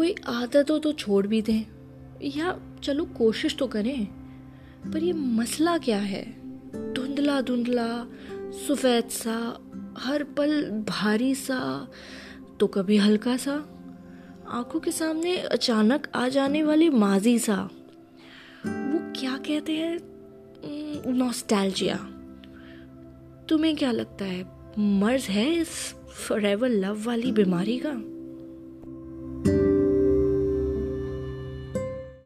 कोई आदत हो तो छोड़ भी दें। या चलो कोशिश तो करें, पर ये मसला क्या है? धुंधला धुंधला, सफ़ेद सा, हर पल भारी सा तो कभी हल्का सा। आँखों के सामने अचानक आ जाने वाली माजी सा। वो क्या कहते हैं? नॉस्टैल्जिया तुम्हें क्या लगता है, मर्ज है इस फॉरएवर लव वाली बीमारी का?